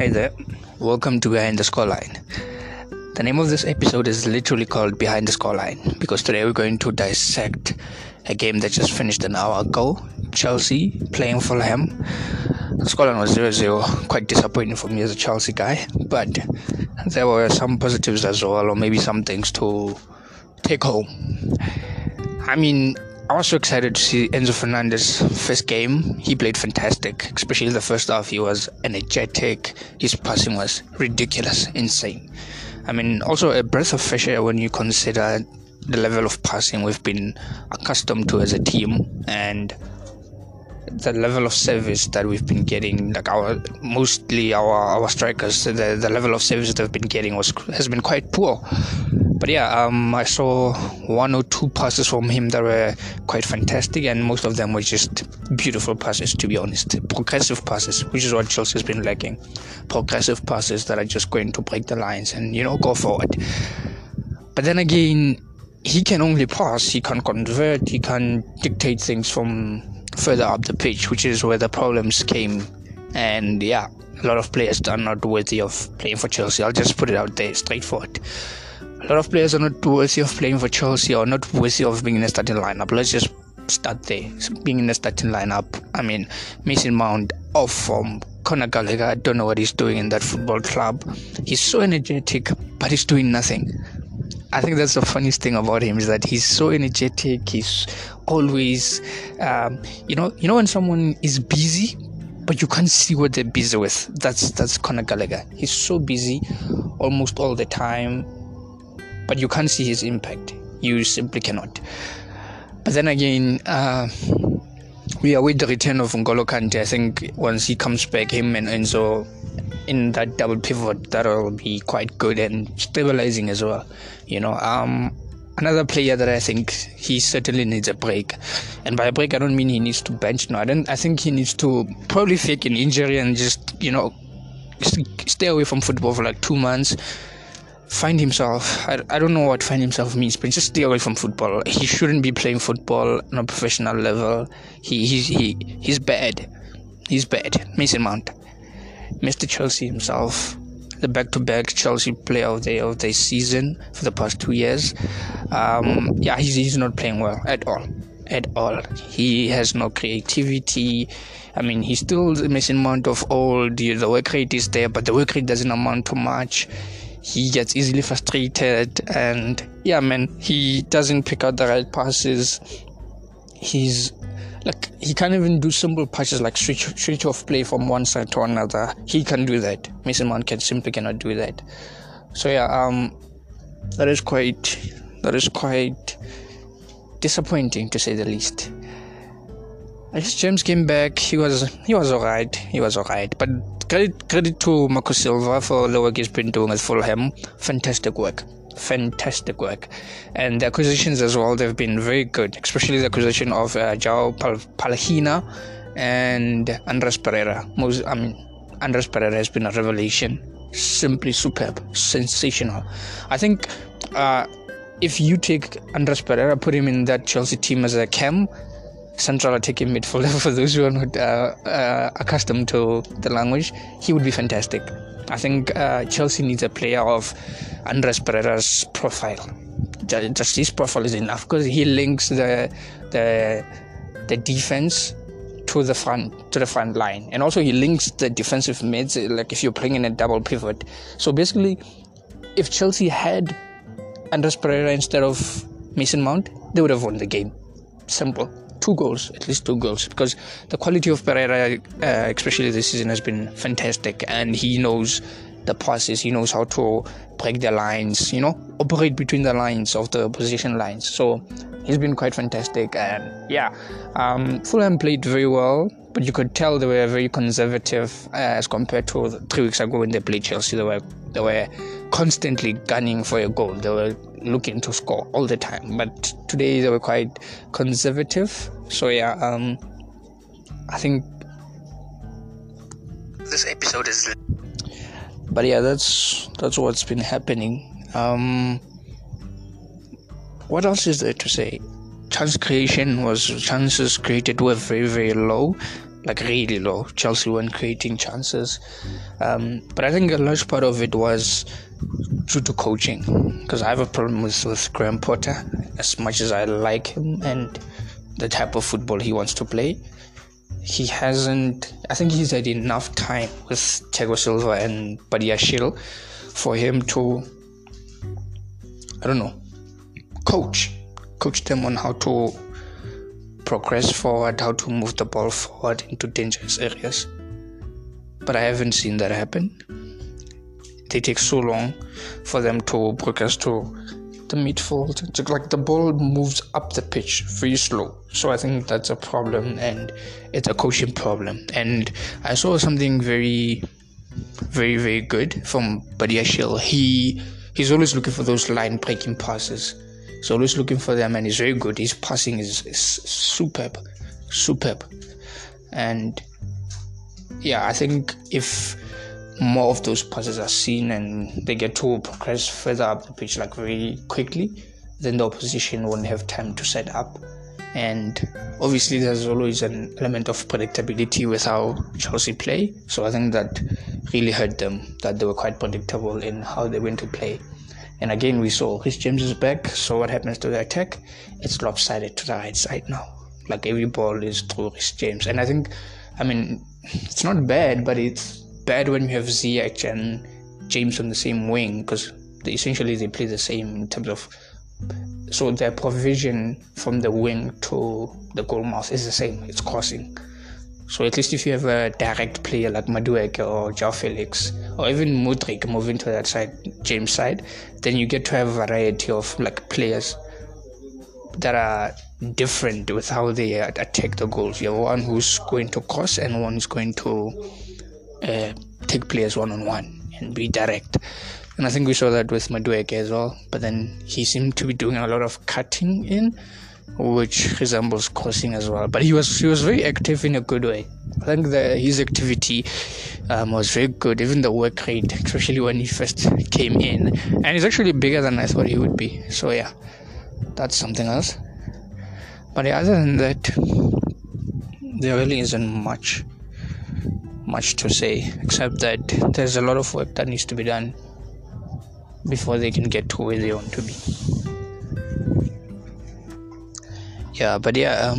Hey there, welcome to Behind the Scoreline. The name of this episode is literally called Behind the Scoreline because today we're going to dissect a game that just finished an hour ago. Chelsea playing Fulham. The scoreline was 0 0, quite disappointing for me as a Chelsea guy, but there were some positives as well, or maybe some things to take home. I mean, I was so excited to see Enzo Fernandez first game. He played fantastic, especially the first half. He was energetic. His passing was ridiculous, insane. I mean, also a breath of fresh air when you consider the level of passing we've been accustomed to as a team and the level of service that we've been getting, like our mostly our our strikers, the the level of service they've been getting was has been quite poor. But yeah, um, I saw one or two passes from him that were quite fantastic, and most of them were just beautiful passes. To be honest, progressive passes, which is what Chelsea has been lacking. Progressive passes that are just going to break the lines and you know go forward. But then again, he can only pass. He can convert. He can dictate things from further up the pitch, which is where the problems came. And yeah, a lot of players are not worthy of playing for Chelsea. I'll just put it out there, straightforward. A lot of players are not worthy of playing for Chelsea or not worthy of being in the starting lineup. Let's just start there. Being in the starting lineup, I mean, Mason Mount off from Conor Gallagher. I don't know what he's doing in that football club. He's so energetic, but he's doing nothing. I think that's the funniest thing about him is that he's so energetic. He's always, um, you know, you know when someone is busy, but you can't see what they're busy with. That's that's Conor Gallagher. He's so busy, almost all the time, but you can't see his impact. You simply cannot. But then again, uh, we await the return of N'Golo Kante. I think once he comes back, him and Enzo in that double pivot that'll be quite good and stabilizing as well you know um another player that I think he certainly needs a break and by a break I don't mean he needs to bench no I don't I think he needs to probably fake an injury and just you know stay away from football for like two months find himself I, I don't know what find himself means but just stay away from football he shouldn't be playing football on a professional level he he's he, he's bad he's bad Mason Mount Mr. Chelsea himself, the back-to-back Chelsea player of the of the season for the past two years. Um, yeah, he's, he's not playing well at all, at all. He has no creativity. I mean, he's still the Mason Mount of old. The, the work rate is there, but the work rate doesn't amount to much. He gets easily frustrated, and yeah, man, he doesn't pick out the right passes. He's like he can't even do simple passes like switch switch off play from one side to another. He can do that. Mason Mount can simply cannot do that. So yeah, um, that is quite that is quite disappointing to say the least. Guess James came back. He was he was alright. He was alright. But credit credit to Marco Silva for the work he's been doing at Fulham. Fantastic work fantastic work. And the acquisitions as well, they've been very good, especially the acquisition of uh, João Pal- Palhinha and Andreas Pereira. Most, I mean, Andreas Pereira has been a revelation. Simply superb, sensational. I think uh, if you take Andreas Pereira, put him in that Chelsea team as a cam, central attacking midfielder, for those who are not uh, uh, accustomed to the language, he would be fantastic. I think uh, Chelsea needs a player of Andreas Pereira's profile. Just his profile is enough because he links the the the defense to the front to the front line, and also he links the defensive mids. Like if you're playing in a double pivot, so basically, if Chelsea had Andreas Pereira instead of Mason Mount, they would have won the game. Simple two goals, at least two goals, because the quality of Pereira, uh, especially this season, has been fantastic, and he knows the passes, he knows how to break the lines, you know, operate between the lines of the position lines. So he's been quite fantastic, and yeah, um, Fulham played very well, but you could tell they were very conservative uh, as compared to three weeks ago when they played Chelsea. They were they were constantly gunning for a goal. They were looking to score all the time. But today they were quite conservative. So yeah, um, I think this episode is. But yeah, that's that's what's been happening. Um, what else is there to say? Chance creation was chances created were very very low. like really low. Chelsea weren't creating chances. Um, but I think a large part of it was due to coaching. Because I have a problem with, with Graham Potter. As much as I like him and the type of football he wants to play, he hasn't. I think he's had enough time with Thiago Silva and Badiashile for him to, I don't know, coach, coach them on how to progress forward, how to move the ball forward into dangerous areas. But I haven't seen that happen. They take so long for them to progress to the midfield. It's like the ball moves up the pitch very slow. So I think that's a problem and it's a coaching problem. And I saw something very very very good from Badiashile. He he's always looking for those line breaking passes so always looking for them, and he's very good. His passing is, is superb, superb, and yeah, I think if more of those passes are seen and they get to progress further up the pitch like very quickly, then the opposition won't have time to set up. And obviously, there's always an element of predictability with how Chelsea play. So I think that really hurt them that they were quite predictable in how they went to play. And again, we saw Reece James is back. So what happens to the attack? It's lopsided to the right side now. Like every ball is through Reece James. And I think, I mean, it's not bad, but it's bad when you have Ziyech and James on the same wing because they, essentially they play the same in terms of. So their provision from the wing to the goal mouth is the same. It's crossing. So at least if you have a direct player like Madueke or Joao Felix or even Mudryk moving to that side, James side, then you get to have a variety of like players that are different with how they attack the goals. You have one who's going to cross and one who's going to uh, take players one on one and be direct. And I think we saw that with Madueke as well. But then he seemed to be doing a lot of cutting in which resembles crossing as well. But he was he was very active in a good way. I think that his activity um, was very good, even the work rate, especially when he first came in. And he's actually bigger than I thought he would be. So yeah, that's something else. But yeah, other than that, there really isn't much much to say except that there's a lot of work that needs to be done before they can get to where they want to be yeah but yeah um,